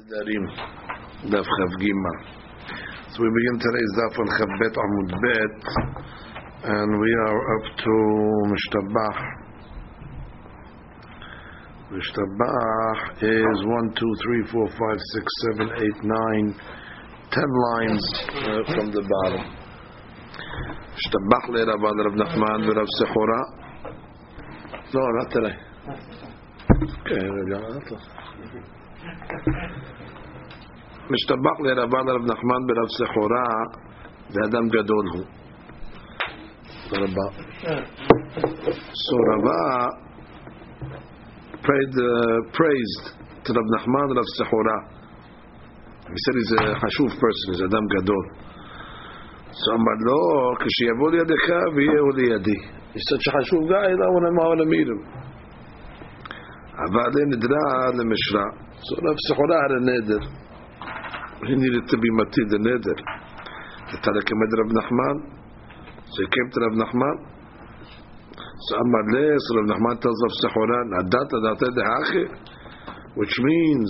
So we begin today's Daf on Chav Amud Bet, and we are up to Mishtabach. Mishtabach is 1, 2, 3, 4, 5, 6, 7, 8, 9, 10 lines uh, from the bottom. Mishtabach le Rav Nachman Rav Sechora. No, not today. Okay, Rabbi משתבח לרבן הרב נחמן ברב סחורה, זה אדם גדול הוא. תודה רבה. So Rava prayed, uh, praised to Rav Nachman Rav Sahura. He said he's a חשוב person, he's אדם גדול. אז אמר לו, כשיבוא לידך ויהיה הוא לידי. יש קצת שחשוב גיא, אלא הוא נאמר למירם. אבל נדרה למשרה. אז רב סחורה הרי נדר. He needed to be matid the neder. The Tarek met Rav Nachman. So he came to Rav Nachman. So Amar Le, so Rav Nachman tells Rav Sechora, Nadat Adat Dehachi, which means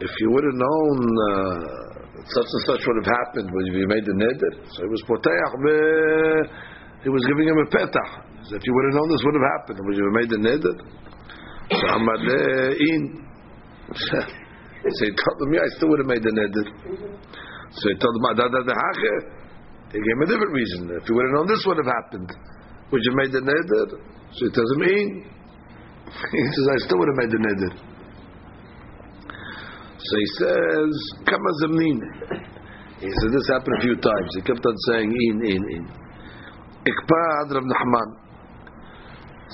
if you would have known uh, such and such would have happened when you made the neder. So he was potayach, he was giving him a petah. So if you would have known this would have happened when you have made the neder. So Amar Le. so he told him, yeah, I still would have made the neder. So he told him, da da da He gave him a different reason. If you would have known this would have happened, would you have made the neder? So he tells him, in. He says, I still would have made the neder. So he says, kama zamnin. He said, this happened a few times. He kept on saying, in, in, in. Ikpad Rav Nachman.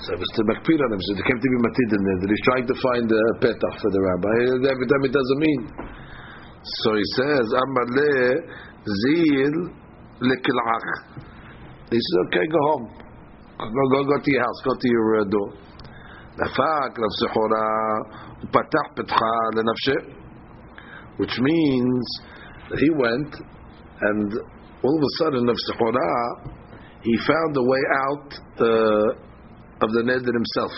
So Mr. Makpir on him, so came to be matid in there. He's trying to find a petach for the rabbi. Every time it doesn't mean. So he says, Amar le zil lekilach. He says, okay, go home. Go, go, go to your house. Go to your uh, door. Rav Sechora upatach petcha lenafshe. Which means that he went and all of a sudden Rav Sechora he found a way out uh, of the neder himself.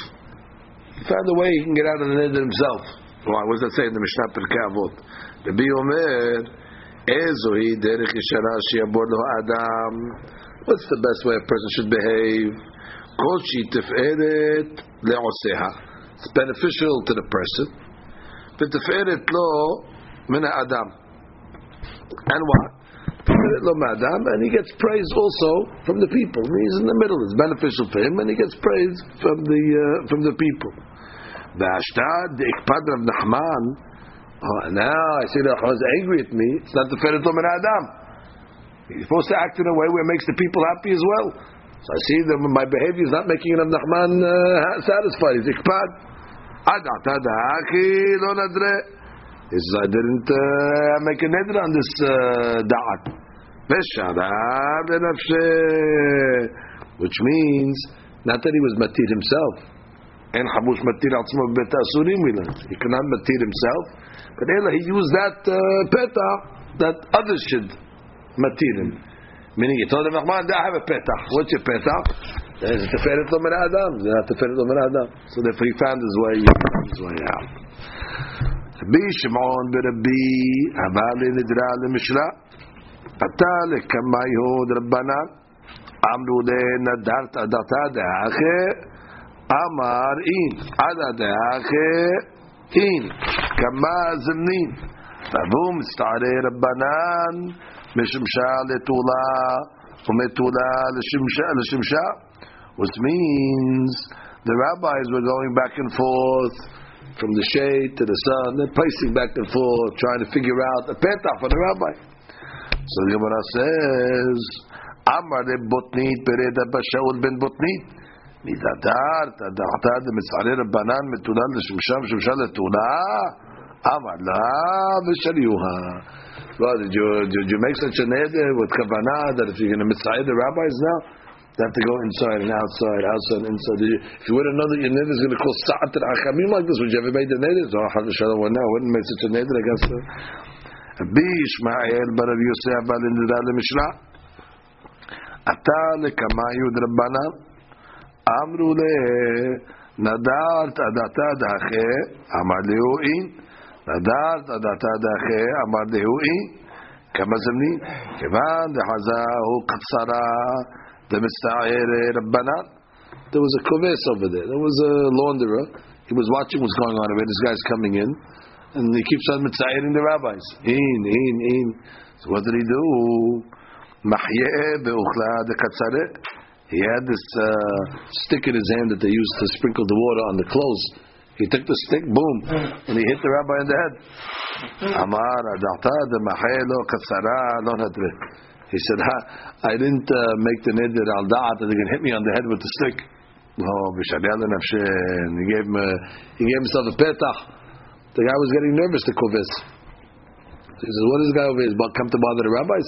He found a way he can get out of the neder himself. Why? What does that say in the Mishnah Pirkei Avot? Rabbi Omer, Ezohi derech yishara sheyabor lo adam. What's the best way a person should behave? Kol shi tiferet le'oseha. It's beneficial to the person. But V'tiferet lo mina adam. And what? And he gets praise also from the people. He's in the middle. It's beneficial for him, and he gets praise from the uh, from the people. V'ashtad ikpad Rav Nachman. Oh, now I see that Rahman is angry at me. It's not the ferit adam. He's supposed to act in a way where it makes the people happy as well. So I see that my behavior is not making Rav Nachman uh, satisfied. He's ikpad. Adat lo nadre. He says, I didn't uh, make a neder on this uh, da'at. Which means, not that he was matir himself. And Habush matir atzma beta asurim we learned. He cannot matir himself. But he used that uh, that others should matir him. Meaning, he told him, I have a peta. What's your peta? It's the teferet of min adam. It's not teferet lo min adam. So therefore he found his way, his way out. Rabbi Shimon, Rabbi, Abali Nidra, Mishra. אתה לכמה יהוד רבנן אמרו לנדרת עדתה דאחה אמר אין עדה דאחה אין כמה זמנין והוא מסתערי רבנן משמשה לתולה ומתולה לשמשה, לשמשה which means the rabbis were going back and forth from the shade to the sun, they're pacing back and forth, trying to figure out a petah for the rabbi. So the Gemara says, Amar de botnit pereda bashaul ben botnit. מדהדר, תדעתה דמצערי רבנן מתולה לשמשם שמשם לתולה, אמר לה ושריוה. Well, did you, did you make such a neder with kavanah that if you're going to mitzvah the rabbis now, they have to go inside and outside, outside and inside. If you would have known that your neder is going to cause sa'at al-achamim like this, would you ever made the neder? So, Shalom, well, no, I wouldn't make such a neder against the... Rabbi Ishmael bar Rabbi Yosef bar Lindra le-Mishra. אתה לכמה יהוד רבנן? אמרו לה, נדרת עדתה דאחה, אמר לי הוא אין, נדרת דעתה דאחי אמר דהואי כמה זמני כיוון דחזהו קצרה דמצטער רבנן there was a koves over there there was a launderer he was watching what's going on over there this guy's coming in and he keeps on mitzayiring the rabbis. In, in, in. So what did he do? Mahyeh beuchla de He had this uh, stick in his hand that they used to sprinkle the water on the clothes. He took the stick, boom, and he hit the rabbi in the head. Amar adalta de mahyeh lo katsara lo nadre. He said, "Ha, I didn't uh, make the neder al da'at that they can hit me on the head with the stick. No, he gave him, a, he gave himself a petach. The guy was getting nervous, the kovis. So he says, what is this guy over here? Come to bother the rabbis?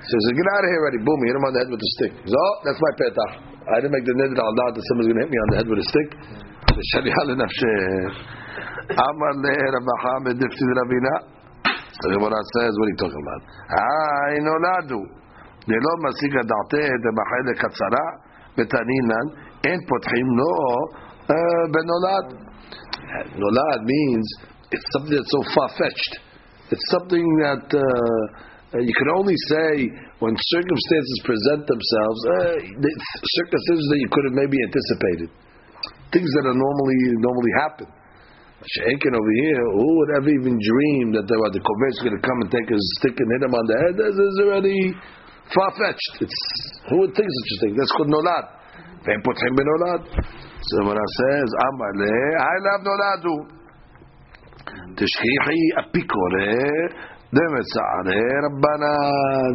He says, get out of here already. Boom, he hit him on the head with the stick. He says, oh, that's my petach. I didn't make the neder al da'at that someone's going to hit me on the head with a stick. שליחה לנפשך. אמר לרב חמד דפתי דרבינה. So the Gemara says, what are you talking about? היי נולדו. דלא משיג הדעתה דמחלק קצרה בתנינן, אין פותחים לו Uh, Benolad. nolad. Means it's something that's so far fetched. It's something that uh, uh, you can only say when circumstances present themselves. Uh, circumstances that you could have maybe anticipated, things that are normally normally happen. Shaken over here, who would ever even dream that the, the is going to come and take his stick and hit him on the head? This is already far fetched. It's who would think such a thing? That's called nolad. They put him in nolad. So when I says Amar le, I love noladu. תשכיחי אפיקורי דמצערי רבנן.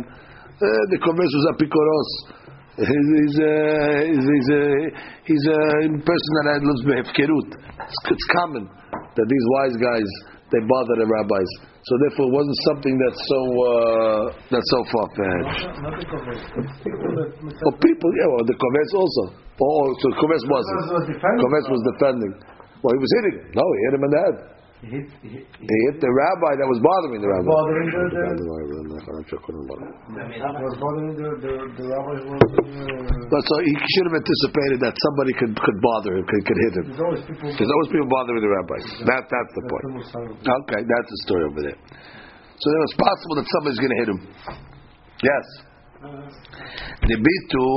The kovetz was apikoros. He's, he's, a, he's, he's, a, he's a person that lives behefkerut. It's, it's common that these wise guys they bother the rabbis. So therefore, it wasn't something that's so uh, that's so far fetched. Oh, people, yeah, well, the kovetz also. Oh, so kovetz wasn't. Kovetz was defending. Well, he was hitting. No, he hit him in the head. He hit, he, hit, he hit the rabbi that was bothering the rabbi. Bothering the, the, was bothering the, the, the rabbi was. Uh, so he should have anticipated that somebody could, could bother him, could, could hit him. There's always people. There's always people bothering the rabbis. That that's the point. Okay, that's the story over there. So then it's possible that somebody's going to hit him. Yes. Nibitu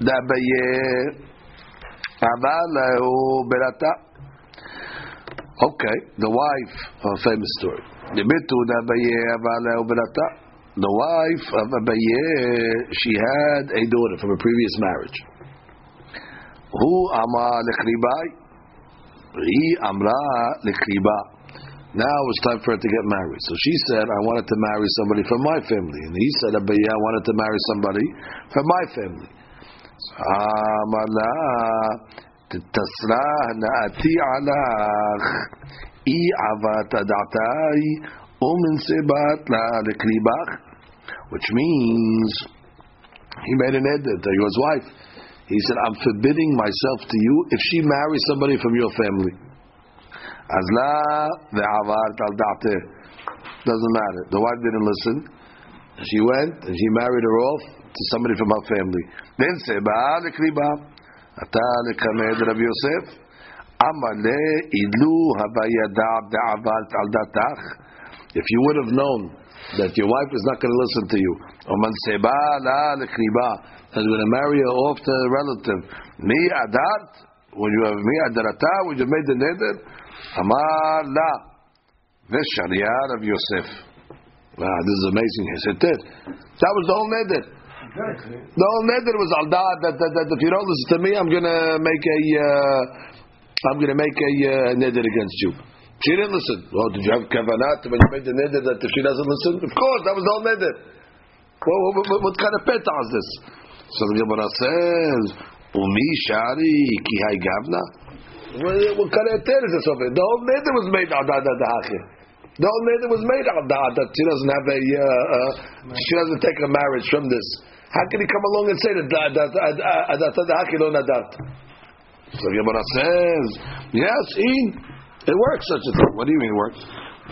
dabaye avalahu berata. Okay, the wife, a famous story. The wife of Abaye, she had a daughter from a previous marriage. Who ama lekribai? He amra. Now it's time for her to get married. So she said, I wanted to marry somebody from my family. And he said, Abaye, I wanted to marry somebody from my family. So, amala תתסרה הנאתי עלך אי עבת הדעתי ומן סיבת לה לקליבך which means he made an edit to his wife he said I'm forbidding myself to you if she marries somebody from your family אז לה ועברת על דעתה doesn't matter the wife didn't listen she went and she married her off to somebody from her family then סיבה לקליבה אתה לקמד רבי יוסף, אמלה אילו הווה ידע דעבת על דתך, if you would have known that your wife is not going to listen to you, ומן סיבה לה לקריבה, and going to marry her off to a relative, מי עדת, when you have מי עדרתה, when you made the neder, אמר לה, ושריה רבי יוסף. Wow, this is amazing. He said, that was the whole neder. The whole neder was al that, that, that, if you don't listen to me, I'm gonna make a uh, I'm gonna make a uh, neder against you. She didn't listen. Well, did you have kavanat when you made the neder that if she doesn't listen? Of course, that was whole neder. Well, what, what, what kind of peta is this? So the Gemara says, "Umi shari ki hay gavna." What, kind of heter is this over The whole neder was made al that the The whole neder was made al that she doesn't have a uh, uh, she doesn't take a marriage from this. How can he come along and say that Adata Nadat? So Gemara says, yes, in. It works such a thing. What do you mean it works?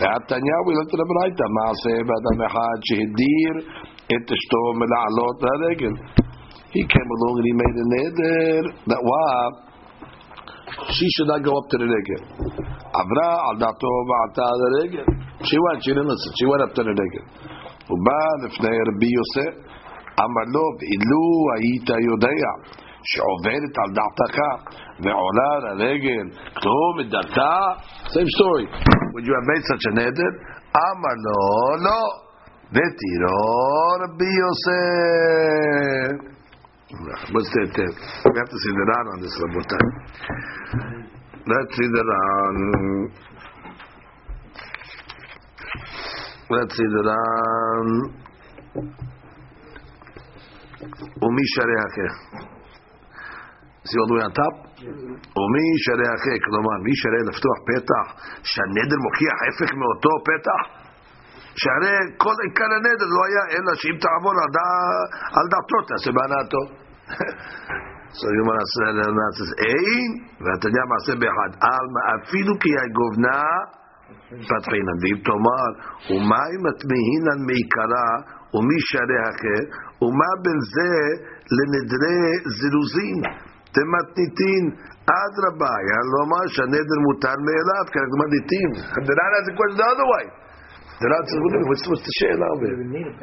Tanya, we looked at the Braita. Maaseh b'adam echad shehidir et eshto mela'alot ha'regel. He came along and he made a neder that wow, she should not go up to the regel. עברה על דעתו ועלתה על הרגל. She went, she didn't listen, she went up to the רגל. הוא בא לפני רבי יוסף, אמר לו, ואילו היית יודע שעובדת על דעתך ועולה על הרגל, כלום מדעתה, same story. Would you have made such a neder? אמר לו, לא. ותירו רבי יוסף. What's that? uh, We have to see the Ran on this, Rabotai. Let's see the Ran. Let's see the Ran. ומי שרי אחר? The way on top? ומי שרי אחר? כלומר, מי שרי לפתוח פתח שהנדר מוכיח ההפך מאותו פתח? שהרי כל עיקר הנדר לא היה אלא שאם תעבור על, דע, על דעתו תעשה בהנאתו. say that says אין, ואתה יודע מעשה באחד, אפילו כי הגובנה פתחינן, ואם תאמר, ומה אם התמהינן מעיקרה ומי שרי אחר, ומה בין זה לנדרי זירוזין דמתניתין? אדרבה, יעלו אמר שהנדר מותר מאליו, כנגמר ניתין. הדרן has a question the other way. They're not Zeruzin. What's, what's the share now?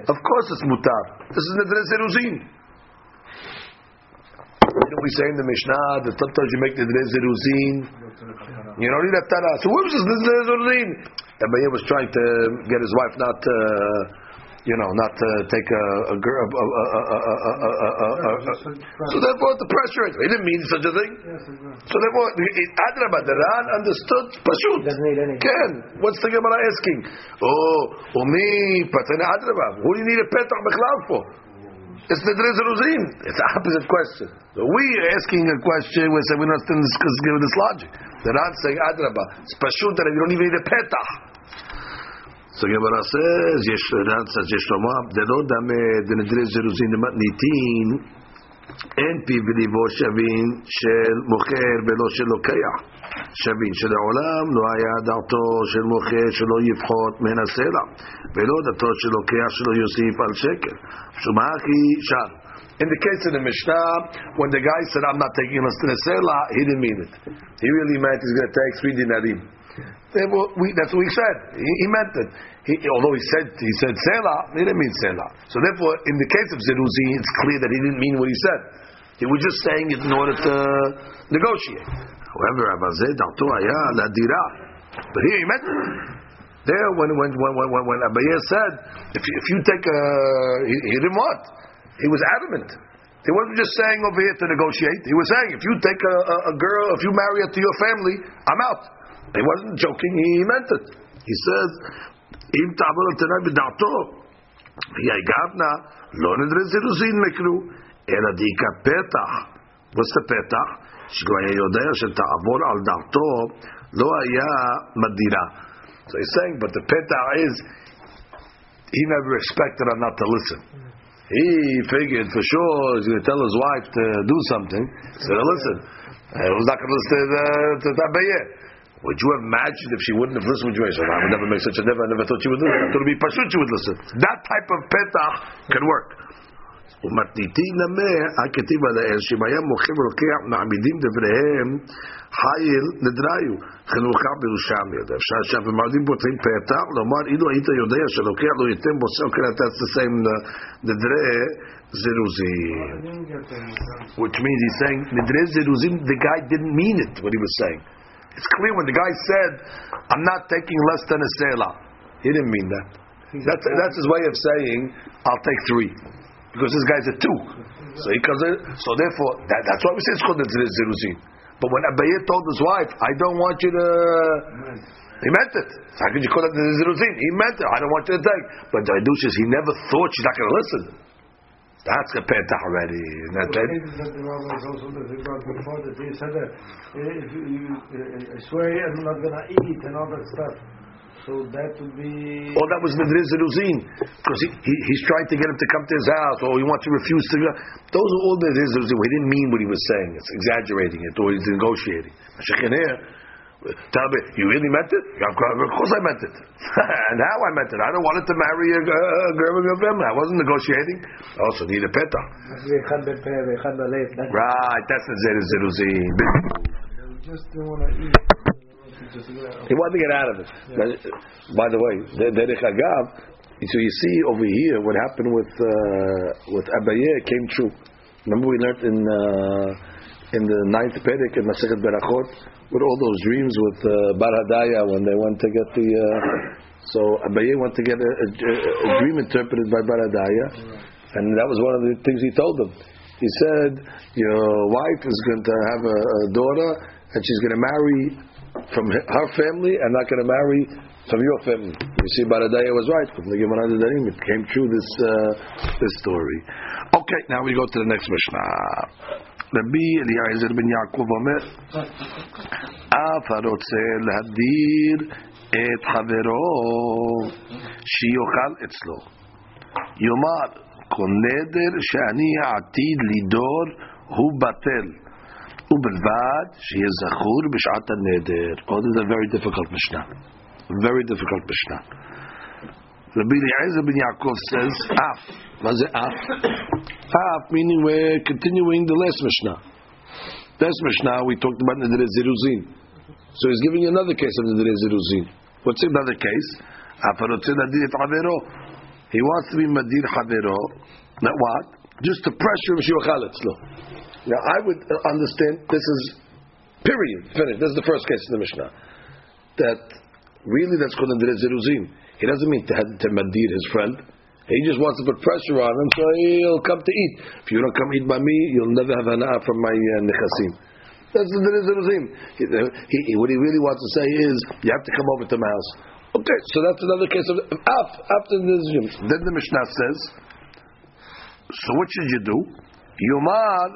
Of course it's mutar. This is Nidre Zeruzin. You know, we say in the Mishnah that sometimes you make the Zeruzin. You don't need a Tara. So whoops, this Nidre Zeruzin. Abaye was trying to get his wife not. Uh, you know, not to take a a, a, a, a so therefore the pressure. He didn't mean such a thing. So therefore, Adrabah, the Ran understood Pashut. Can what's the Gemara asking? Oh, umi Patina Adrabah. Who do you need a petach bechlal for? It's the Drezeruzim. It's the opposite question. So we are asking a question. We say we're not going to this logic. The Ran saying Adrabah. It's Pashut that you don't even need a petach. So Gemara says, Yesh Ran says, Yesh Lomar, דלא דמה דנדרי זירוזין למתניתין, אין פיו וליבו שווין של מוכר ולא של לוקח. שווין שלעולם לא היה דעתו של מוכר שלא יפחות מן הסלע, ולא דעתו של לוקח שלא יוסיף על שקל. שומע כי שם. In the case of the Mishnah, when the guy said, I'm not taking us to the Selah, he didn't mean it. He really meant he's going to take three dinarim. We, that's what he said. He, he meant it. He, although he said he said Selah, he didn't mean Selah. So therefore, in the case of Zeruzi, it's clear that he didn't mean what he said. He was just saying it in order to negotiate. However. But here he meant it. There, when when when when, when Abaye said, if you, if you take a, he, he didn't want. He was adamant. He wasn't just saying over here to negotiate. He was saying, if you take a, a, a girl, if you marry her to your family, I'm out. He wasn't joking. He meant it. He says, אם תעבור על תנאי בדעתו, והיא גבנה, לא נדרי זירוזין מקרו, אלא דיקה פתח. What's the פתח? שהוא היה יודע שתעבור על דעתו, לא היה מדירה. So he's saying, but the petah is, he never expected her not to listen. He figured for sure he's going to tell his wife to do something. He said, listen, he was not going to listen to, the, to Tabayeh. Would you have imagined if she wouldn't have listened? Would you have said, I would never make such a never, I never thought she would listen. I thought it would be Pashut she would listen. That type of petach can work. ומתניתין נמה, הכתיב עליהם, שאם היה מוכר ולוקח, מעמידים דבריהם, חיל נדריו, חנוכה בירושלמי. אפשר שהמעמידים פותחים פתח, לומר, אילו היית יודע שלוקח לא ייתן בוסר, כן, that's the same נדרי זירוזים. Which means he's saying, נדרי זירוזים, the guy didn't mean it, what he was saying. It's clear when the guy said, I'm not taking less than a selah. He didn't mean that. That's, that's his way of saying, I'll take three. Because this guy's a two. So he comes in, so therefore, that, that's why we say it's called the zeruzin. But when Abaye told his wife, I don't want you to, he meant it. How could you call it the zeruzin? He meant it. I don't want you to take. But the Hidush is, he never thought she's not going to listen. That's a petah already. Isn't that it? Maybe that the Rambam is also the Zibra before that he said that eh, if you, you, eh, I swear I'm not going to eat and all that stuff. So that would be. Oh, that was Nidri Zeruzin. Because he, he, he's trying to get him to come to his house, or he wants to refuse to go. Those are all Nidri Zeruzin. He didn't mean what he was saying. It's exaggerating it, or he's negotiating. Shekhin here, Tell me, you really meant it? Of course I meant it. and how I meant it. I don't wanted to marry a girl with your family. I wasn't negotiating. I also need a peta. right, that's the Zeruzin. Just don't want to eat. He wanted to get out of it. Yeah. By the way, Derech Agav, so you see over here what happened with uh, with Abaye came true. Remember we learned in uh, in the ninth Perek in Masechet Berachot with all those dreams with uh, Bar Hadaya when they went to get the. Uh, so Abaye went to get a, a, a dream interpreted by Baradaya, and that was one of the things he told them. He said, "Your wife is going to have a, a daughter, and she's going to marry from her family, and not going to marry from your family." You see, Baradaya was right. It came true this uh, this story. Okay, now we go to the next Mishnah. Rabbi Eliezer ben Yaakov Omer, אף הרוצה להדיר את חברו שיאכל אצלו. יאמר, כל נדר שאני עתיד לדור הוא בטל, ובלבד שיהיה זכור בשעת הנדר. Oh, this is a very difficult Mishnah. Very difficult Mishnah. Rabbi Eliezer ben Yaakov says af. What's it af? Af meaning we're continuing the last Mishnah. Last Mishnah we talked about Nidre Ziruzin, So he's giving you another case of Nidre Ziruzin. What's another case? He wants to be Madir Havero. Not what? Just to pressure him Shivakhalitzlo. Now I would understand this is period, finished. This is the first case of the Mishnah. That really that's called Nidre Ziruzin. He doesn't mean to, to Madir his friend. He just wants to put pressure on him so he'll come to eat. If you don't come eat by me, you'll never have hana'ah from my uh, nechasim. That's the Nizim. He, he, what he really wants to say is, you have to come over to my house. Okay, so that's another case of af, after the Nizim. Then the Mishnah says, so what should you do? Yomar,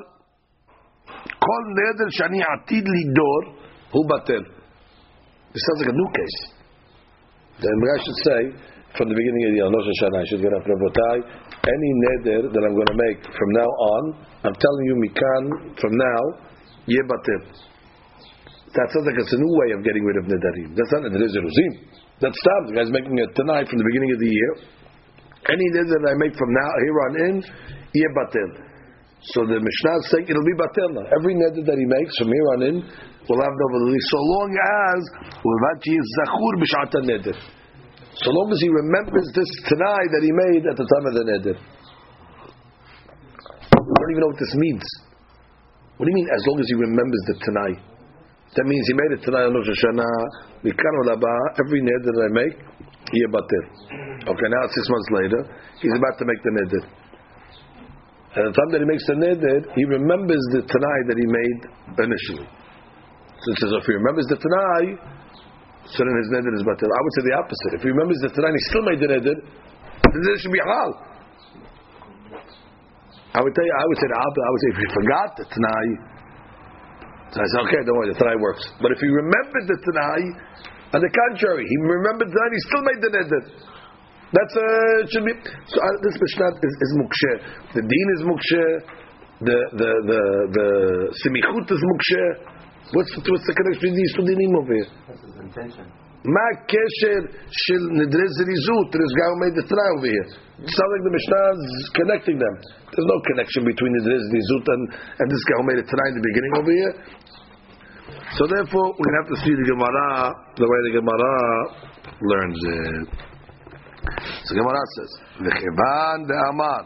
kol neder shani atid lidor, hu batel. This sounds like a new case. Then I should say, from the beginning of the Rosh Hashanah, I should get up Rabotai, any neder that I'm going to make from now on, I'm telling you, Mikan, from now, Yebatir. That sounds like it's a new way of getting rid of nedarim. That's not neder zeruzim. That's stop. The guy's making it tonight from the beginning of the year. Any neder that I make from now here on in, Yebatir. So the Mishnah is saying it'll be batil now. Every neder that he makes from here on in will have no validity, so long as Ulvachi is zachur b'shat neder. So long as he remembers this tanai that he made at the time of the neder. I don't even know what this means. What do you mean, as long as he remembers the tanai? That means he made it tanai on Rosh Hashanah, every neder that I make, he batir. Okay, now six months later, he's about to make the neder. At the time that he makes the neder, he remembers the tanai that he made initially. So it says, if he remembers the tanai, so then his neder is batil. I would say the opposite. If he remembers the tanai and he still made the neder, then it should be halal. I would tell you, I would say the opposite. I would say if he forgot the tanai, so I say, okay, don't worry, the tanai works. But if he remembered the tanai, on the contrary, he remembered the tanai, he still made the neder. That's uh, should be. So uh, this mishnah is, is mukshe. The deen is mukshe. The the the the simichut is mukshe. What's the, what's the connection between these two dinim over here? That's his intention. מה הקשר של נדרי זריזות this guy who made the try over here? It sounds like the Mishnah is connecting them. There's no connection between nidre zrizut and, and this guy who made the try in the beginning over here. So therefore, we have to see the Gemara the way the Gemara learns it. So Gemara says, וכיוון דאמר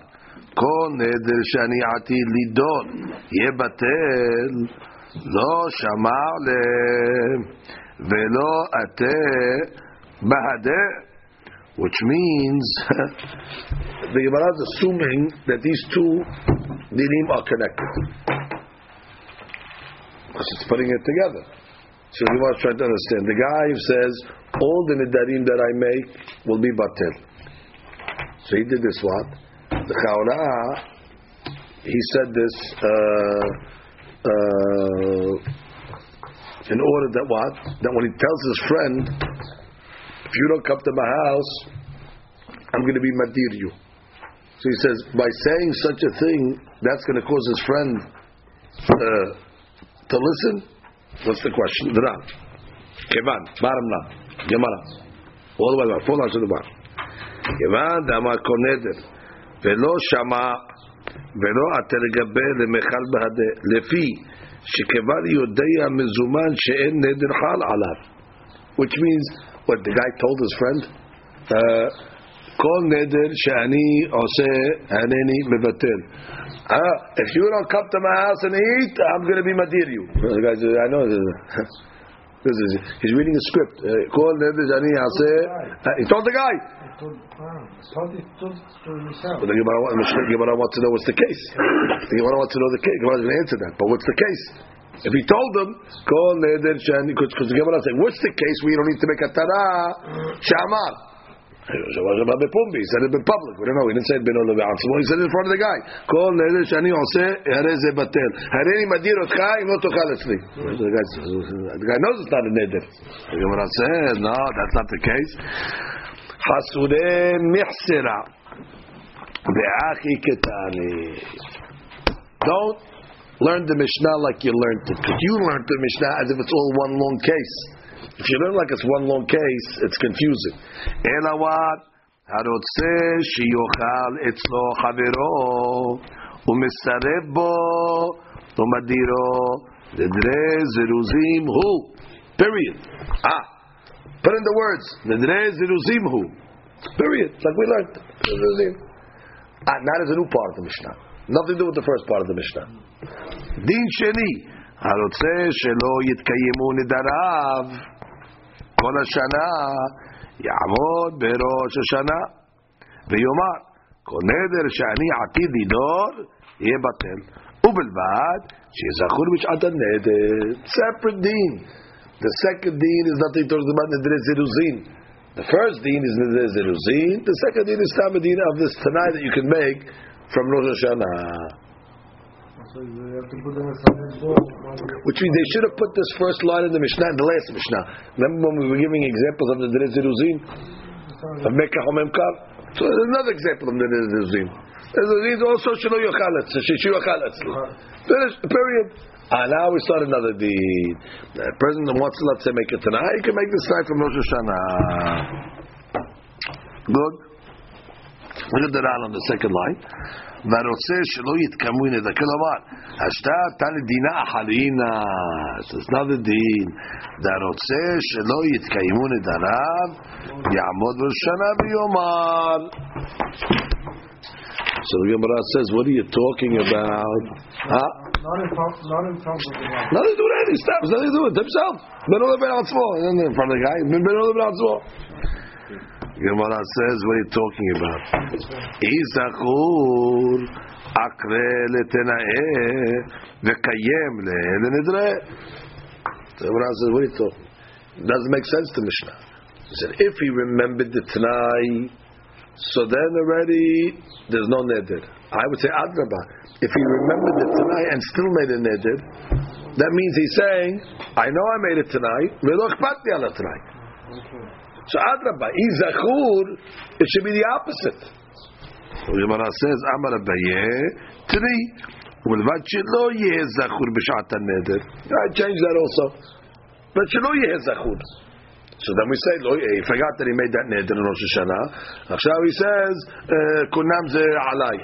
כל נדר שאני עתיד לידון יהיה בטל לא שמע להם ולא אתה בהדה which means the Gemara is assuming that these two dinim are connected because it's putting it together so the Gemara is trying to understand the guy who says all the nidarim that I make will be batel so he did this what the Chaura he said this uh, uh, in order that what? That when he tells his friend, if you don't come to my house, I'm going to be madir you. So he says, by saying such a thing, that's going to cause his friend uh, to listen. What's the question? The Ram. Kevan, bottom Ram. Gemara. All the way down. Full answer to the bar. Kevan, Dama Koneder. Velo Shama. ולא עתה לגבי למכל בהדה לפי שכבר יודע מזומן שאין נדר חל עליו which means what the guy told his friend. Uh, כל נדר שאני עושה הנני מבטל. Ah, if you don't come to my house and eat, I'm going to be madir you. The guy says, I know. This is he's reading a script. Uh, uh he told the guy. But the Gemara wants to know what's the case. The Gemara wants to know the case. Gemara going to answer that. But what's the case? If he told them, because the Gemara said, what's the case? We don't need to make a tara. Shamar. He said it in public. We don't know. He didn't say it ben olav He said it in front of the guy. Etzli. The guy knows it's not a. The Gemara says, no, that's not the case. Don't learn the Mishnah like you learned it. You learned the Mishnah as if it's all one long case. If you learn like it's one long case, it's confusing. Ela what? הרוצה שיאכל אצלו חברו ומסרב בו ומדירו נדרי זירוזים הוא. Period. Ah. Put in the words. נדרי זירוזים הוא. Period. Like we learned. זירוזים. Ah, not as a new part of the Mishnah. Nothing to do with the first part of the Mishnah. דין שני, הרוצה שלא יתקיימו נדריו כל השנה, יעמוד בראש השנה, ויאמר, כל נדר שאני עתיד לדור, יהיה בטל. ובלבד שיזכור בשעת הנדר. separate דין. The second deen is nothing talks about נדרי זירוזין. The first deen is נדרי זירוזין. The second deen is stam deen of this tonight that you can make from Rosh Hashanah. Which means they should have put this first line in the Mishnah and the last Mishnah. Remember when we were giving examples of the Dereziruzin? Of Mekah or Memkar? So there's another example of the Dere Zeruzin. Zeruzin is also Shelo Yochaletz, Shishu. Finish, period. Ah, now we start another deed. The that wants to, let's say, make it tonight, he can make this tonight from Rosh Hashanah. Good. Look at the on the second line. והרוצה שלא יתקיימו נדר. כלומר, השתה תן דינה אחרינה. So it's not a דין. והרוצה שלא יתקיימו נדריו, יעמוד בראש שנה ויאמר. So the Gemara says, what are you talking about? Huh? Not in front, not in front of the guy. Nothing to do with anything. Stop. It's nothing to do with it. Himself. Ben Ola Ben Atzmo. In front of the guy. Ben Ola Ben Atzmo. Gemara says, what are you talking about? Izachur akre letenae vekayem le'elenidre. The Gemara says, what are you talking? Doesn't make sense to Mishnah. He said, if he remembered the Tanai, so then already there's no neder. I would say adraba. If he remembered the Tanai and still made a neder, that means he's saying, I know I made it tonight, v'lo chpatni ala tonight. So adraba, izachur, it should be the opposite. So the Gemara says, Amar Abaye, three. ובלבד שלא יהיה זכור בשעת הנדר. I changed that also. But שלא יהיה זכור. So then we say, לא, he forgot that he made that neder in Rosh Hashanah. עכשיו he says, כונם זה עליי.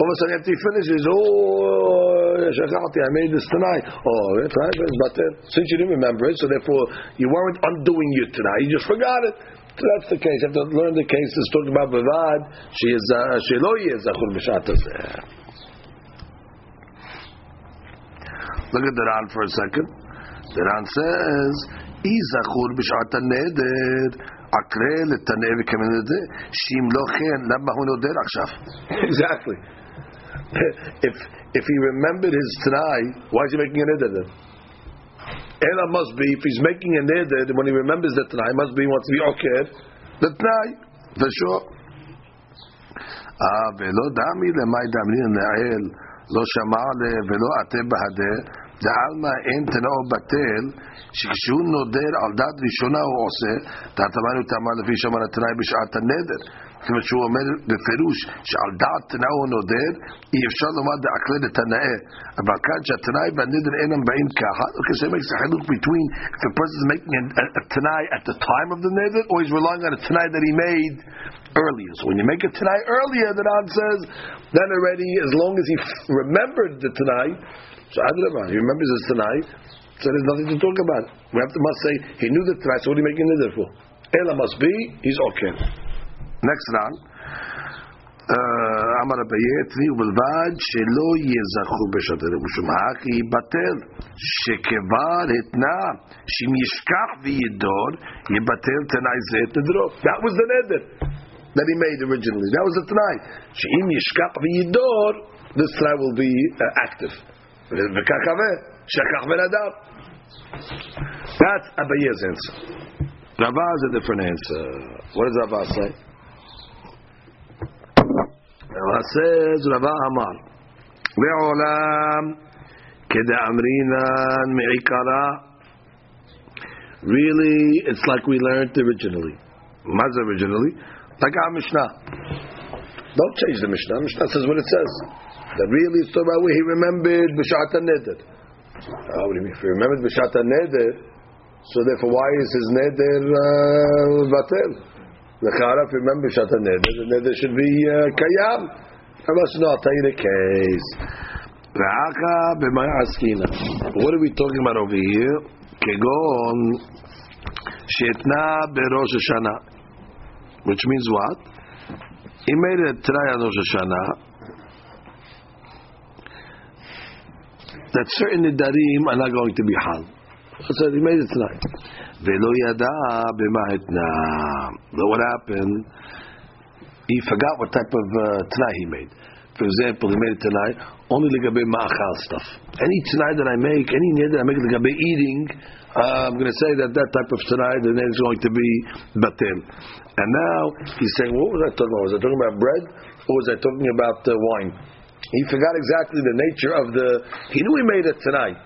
all of a sudden after he finishes, oh, shakati, I made this tonight. Oh, that's right, but since you didn't remember it, so therefore you weren't undoing it tonight, you just forgot it. So that's the case. You have to learn the case. It's talking about bavad, She is, uh, she lo is, Achur Look at the Ran for a second. The Ran says, Izachur bishata neder Akre l'taneh v'kemen. Shim lochen lama Exactly. if if he remembered his tanai, why is he making a neder then? Ela must be if he's making a neder when he remembers the tanai, must be he wants to be okay. The tanai for sure. Ah, ולא דמי למאי דמרין לעיל, לא שמע לה ולא עטה בהדר, דעלמא אין תנאו בטל, שכשהוא נודר על דת ראשונה הוא עושה, תתאמנו תאמר לפי שמר התנאי בשעת הנדר. זאת אומרת שהוא אומר בפירוש שעל דעת תנאו הוא נודר, אי אפשר לומר דאקלד את הנאה. אבל כאן שהתנאי והנדר אינם באים ככה, okay, so it makes a חילוק between if a person is making a, a, a tanai at the time of the neder, or he's relying on a tanai that he made earlier. So when you make a tanai earlier, the Ran says, then already, as long as he f- remembered the tanai, so Adrabah, he remembers his tanai, So there's nothing to talk about. We have to must say he knew the tonight, so what are you making neder for? Ela must be, he's okay. Next round. אמר רבי יתרי, ובלבד שלא יזכו בשדר, משום האחי יבטל, שכבר התנה, שאם ישכח וידור, יבטל תנאי זה את נדרו. That was the neder that he made originally. That was the תנאי. שאם ישכח וידור, this try will be uh, active. וכך הווה, שכח בן אדם. That's Abaye's answer. Rava is a different answer. What does Rava say? Says, Rava Amar, Ve'olam keda'amrinan me'ikara. Really, it's like we learned originally. Maz originally, like our Mishnah. Don't change the Mishnah. Mishnah says what it says. That really it's about where he remembered B'shat Neder. Oh, what do you mean? If he remembered B'shat Neder, so therefore why is his Neder uh, Batel? The Chara, if remember B'shat Neder, the Neder should be Kayam. Must not tell you the case. What are we talking about over here? Kegon shetna berosh Hashanah. Which means what? He made a try on Rosh Hashanah that certain nidarim are not going to be hal. So he made it tonight. Velo what happened? He forgot what type of uh, tonight he made. For example, he made it tonight only legabe ma'achal stuff. Any tonight that I make, any nid that I make legabe eating, uh, I'm going to say that that type of tonight the nid is going to be batim. And now he's saying, what was I talking about? Was I talking about bread or was I talking about uh, wine? He forgot exactly the nature of the. He knew he made it tonight.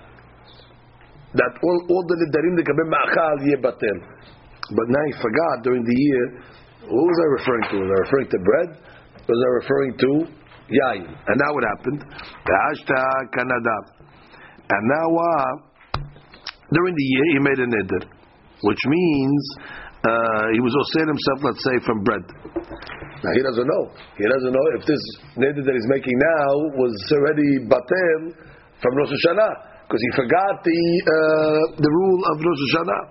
That all, all the nidarim legabe ma'achal ye batim. But now he forgot during the year. What was I referring to? Was I referring to bread? Was I referring to yain? And now what happened? The Ashta kanadav. And now uh, during the year he made a neder, which means uh, he was osir himself, let's say, from bread. Now he doesn't know. He doesn't know if this neder that he's making now was already batel from Rosh Hashanah because he forgot the uh, the rule of Rosh Hashanah.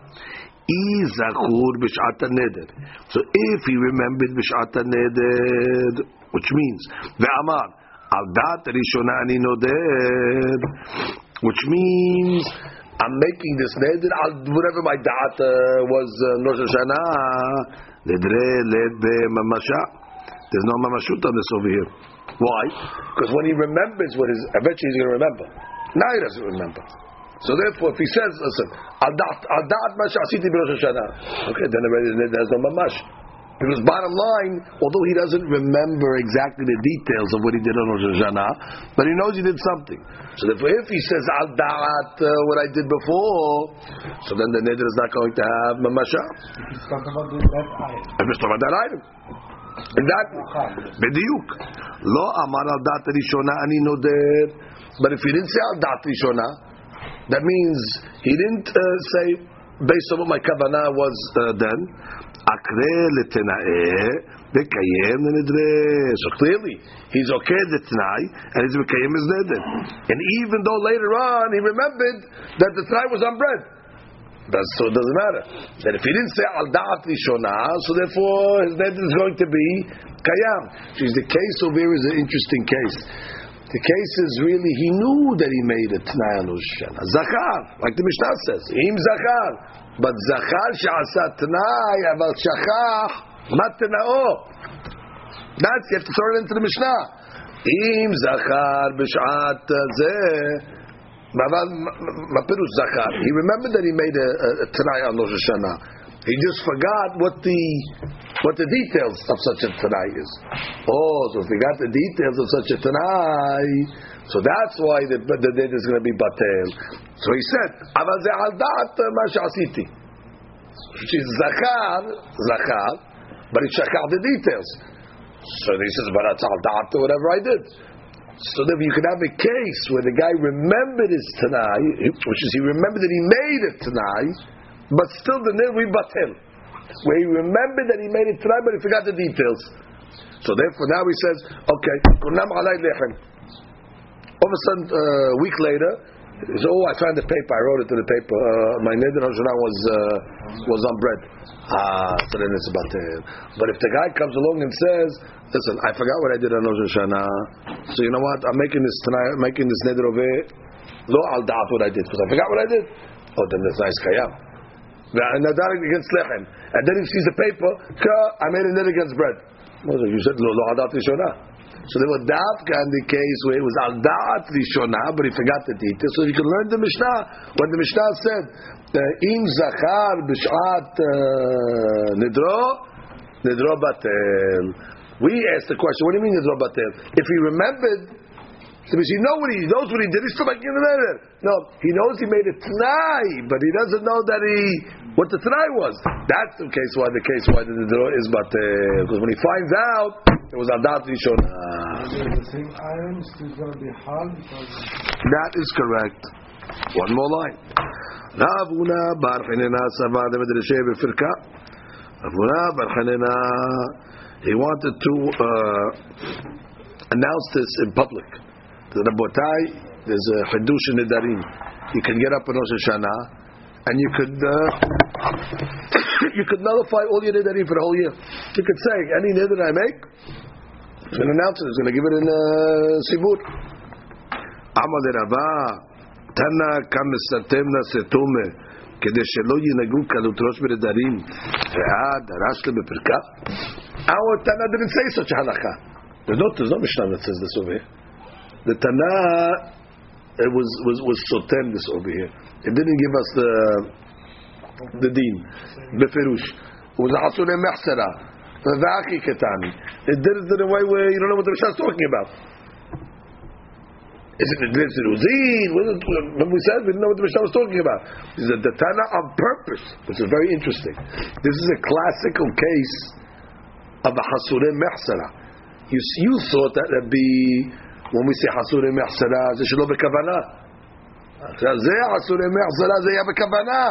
Izakur b'shat neder. So if he remembered b'shat neder, which means ve'amar al dat rishona ani noder, which means I'm making this neder al whatever my dat uh, was uh, Rosh Hashanah nedre led mamasha. There's no mamashut on this over here. Why? Because when he remembers what is, eventually he's going to remember. Now he doesn't remember. So therefore, if he says, listen, al da'at mash asiti b'rosh Hashanah, okay, then already there's no mamash. Because bottom line, although he doesn't remember exactly the details of what he did on Rosh Hashanah, but he knows he did something. So therefore, if he says al da'at uh, what I did before, so then the neder is not going to have mamasha. He's talking about that item. I'm just talking about that item. Exactly. בדיוק. לא אמר על דעת ראשונה אני נודר, but if he didn't say al da'at ראשונה, that means he didn't uh, say based on what my kavanah was uh, then. Akre letena'eh bekayem lenedre. So clearly, he's okay the t'nai and he's bekayem his neder. And even though later on he remembered that the t'nai was on bread. That's, so it doesn't matter. That if he didn't say al da'at rishonah, so therefore his neder is going to be kayam. So the case over here is an interesting case. The case is really he knew that he made a tnai on Hashem. Zakar, like the Mishnah says, im zakar, but zakar she'asa tnai aval shachach matnao. That's you have to throw it into the Mishnah. Im zakar b'shat zeh. Mapirus zakar. He remembered that he made a, a, a tnai on Rosh Hashanah. He just forgot what the what the details of such a tanai is. Oh, so if we got the details of such a tanai, so that's why the the date is going to be batel. So he said, "Aval ze al dat ma she'asiti." Which is zakar, zakar, but he shakar the details. So he says, "But it's al dat whatever I did." So then you could have a case where the guy remembered his tanai, which is he remembered that he made it tanai, but still the we batel where he remembered that he made it tonight, but he forgot the details. So therefore, now he says, okay. All of a sudden, uh, a week later, He said, oh, I found the paper. I wrote it to the paper. Uh, my neder was uh, was on bread. Ah, so then it's about it. But if the guy comes along and says, listen, I forgot what I did on Rosh Hashanah. So you know what? I'm making this tonight. I'm making this neder over. Lo al what I did because I forgot what I did. Oh, then that's nice kayam. Nadar against lechem. And then he sees the paper. I made a neder against bread. You said lo al da'at rishonah. So they were dafka in the case where it was al da'at rishonah, but he forgot to eat it. So you can learn the Mishnah. When the Mishnah said, im zachar b'shat nidro, nidro batel. We asked the question, what do you mean nidro batel? If he remembered, so he know what he, knows what he did. He's still making the neder. No, he knows he made a t'nai, but he doesn't know that he what the t'nai was. That's the case why the case why the neder is but because when he finds out it was adat rishon. The same iron still going to be hard That is correct. One more line. Bar Hanina sava the medrashe befirka. Rav Huna bar Hanina. He wanted to uh, announce this in public. The Rabotai, there's a Hadush in Nidarim. You can get up on Rosh Hashanah and you could uh, you could nullify all your Nidarim for the whole year. You could say, any Nidar I make, it's going to announce it, it's going to give it in uh, Sibur. Amal Rava, Tana kam mesatem nasetume, כדי שלא ינהגו קלות ראש בנדרים, ועד דרש להם בפרקה. Our Tana didn't say such a halacha. There's no, there's no Mishnah that says this over here. The Tana it was was was sotem this over here. It didn't give us the the deen beferush. It was a hasure mehsera. V'aki ketani. It did it in a way where you don't know what the Mishnah is talking about. Is it the Zeruzin? When we said we didn't know what the Mishnah was talking about. Is it the Tana on purpose, which is very interesting. This is a classical case of a hasure mehsera. You you thought that would we say hasure mehsera, זה שלא בכוונה. זה hasure mehsera, זה היה בכוונה.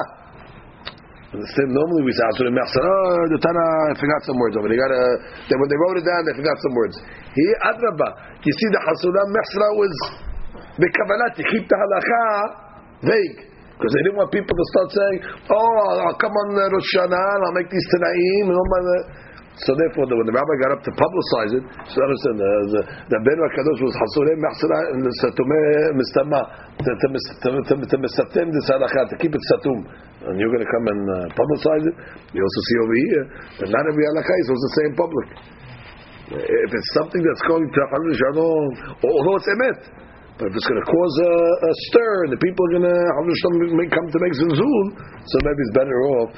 Normally we say hasure mehsera, oh, the Tana forgot some words over. They got a, they, when they wrote it down, they forgot some words. Here, adraba, you see the hasure mehsera was בכוונה to keep the halacha vague. Because they didn't want people to start saying, oh, I'll, come on uh, Rosh Hashanah I'll make these Tanaim and all my... So therefore, when the rabbi got up to publicize it, so understand the the, the Ben Kadosh was Hasurei Machsara and the Satumeh Mistama to to to to misatem the halacha to keep it satum, and you're going to come and uh, publicize it. You also see over here that not every halacha is say in public. If it's something that's going to although it's emet, but if it's going to cause a, a stir and the people are going to come to make zunzun, so maybe it's better off.